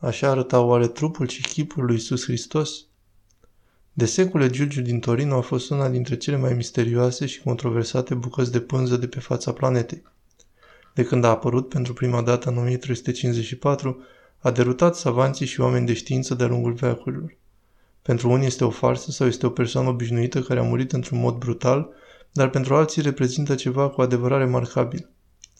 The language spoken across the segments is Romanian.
Așa arăta oare trupul și chipul lui Iisus Hristos? De secole, Giurgiu din Torino a fost una dintre cele mai misterioase și controversate bucăți de pânză de pe fața planetei. De când a apărut pentru prima dată în 1354, a derutat savanții și oameni de știință de-a lungul veacurilor. Pentru unii este o farsă sau este o persoană obișnuită care a murit într-un mod brutal, dar pentru alții reprezintă ceva cu adevărat remarcabil.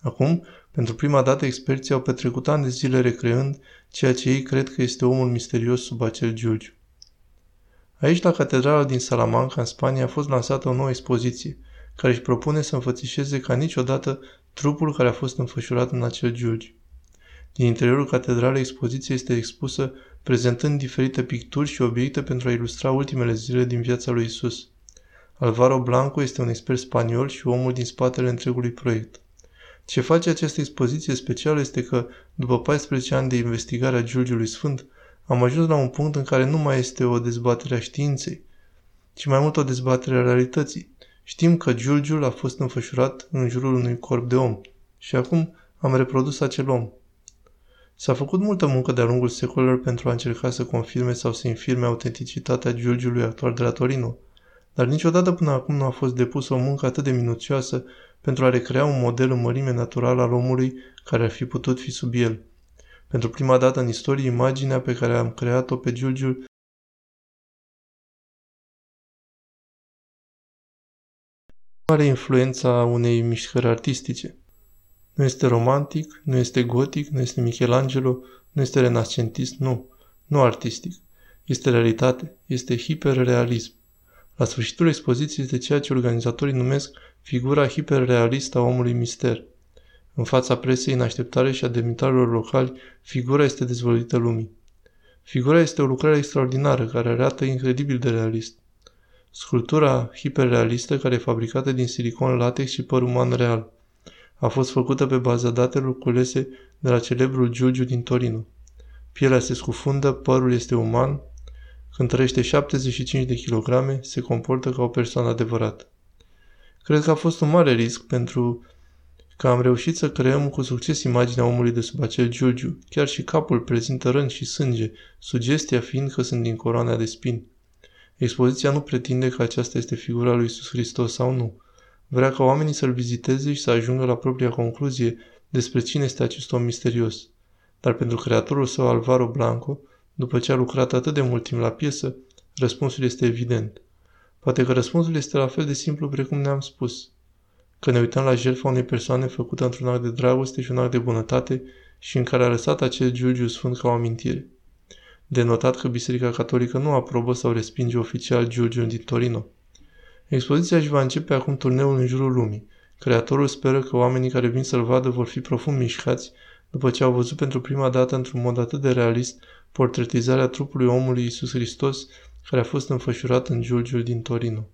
Acum, pentru prima dată, experții au petrecut ani de zile recreând ceea ce ei cred că este omul misterios sub acel giulgiu. Aici, la catedrala din Salamanca, în Spania, a fost lansată o nouă expoziție, care își propune să înfățișeze ca niciodată trupul care a fost înfășurat în acel giulgiu. Din interiorul catedralei, expoziția este expusă prezentând diferite picturi și obiecte pentru a ilustra ultimele zile din viața lui Isus. Alvaro Blanco este un expert spaniol și omul din spatele întregului proiect. Ce face această expoziție specială este că, după 14 ani de investigare a Giulgiului Sfânt, am ajuns la un punct în care nu mai este o dezbatere a științei, ci mai mult o dezbatere a realității. Știm că Giulgiul a fost înfășurat în jurul unui corp de om și acum am reprodus acel om. S-a făcut multă muncă de-a lungul secolelor pentru a încerca să confirme sau să infirme autenticitatea Giulgiului actual de la Torino, dar niciodată până acum nu a fost depusă o muncă atât de minuțioasă pentru a recrea un model în mărime naturală al omului care ar fi putut fi sub el. Pentru prima dată în istorie, imaginea pe care am creat-o pe Giulgiul are influența unei mișcări artistice. Nu este romantic, nu este gotic, nu este Michelangelo, nu este renascentist, nu. Nu artistic. Este realitate, este hiperrealism. La sfârșitul expoziției este ceea ce organizatorii numesc figura hiperrealistă a omului mister. În fața presei, în așteptare și a demnitarilor locali, figura este dezvăluită lumii. Figura este o lucrare extraordinară care arată incredibil de realist. Sculptura hiperrealistă, care e fabricată din silicon latex și păr uman real, a fost făcută pe baza datelor culese de la celebrul Giugiu din Torino. Pielea se scufundă, părul este uman, când trăiește 75 de kilograme, se comportă ca o persoană adevărată. Cred că a fost un mare risc pentru că am reușit să creăm cu succes imaginea omului de sub acel giulgiu. Chiar și capul prezintă răni și sânge, sugestia fiind că sunt din coroana de spini. Expoziția nu pretinde că aceasta este figura lui Isus Hristos sau nu. Vrea ca oamenii să-l viziteze și să ajungă la propria concluzie despre cine este acest om misterios. Dar pentru creatorul său Alvaro Blanco, după ce a lucrat atât de mult timp la piesă, răspunsul este evident. Poate că răspunsul este la fel de simplu precum ne-am spus. Că ne uităm la jertfa unei persoane făcută într-un act de dragoste și un act de bunătate și în care a lăsat acel Giulgiu Sfânt ca o amintire. De notat că Biserica Catolică nu aprobă sau respinge oficial Giulgiu din Torino. Expoziția își va începe acum turneul în jurul lumii. Creatorul speră că oamenii care vin să-l vadă vor fi profund mișcați după ce au văzut pentru prima dată într-un mod atât de realist portretizarea trupului omului Isus Hristos care a fost înfășurat în Giulgiul din Torino.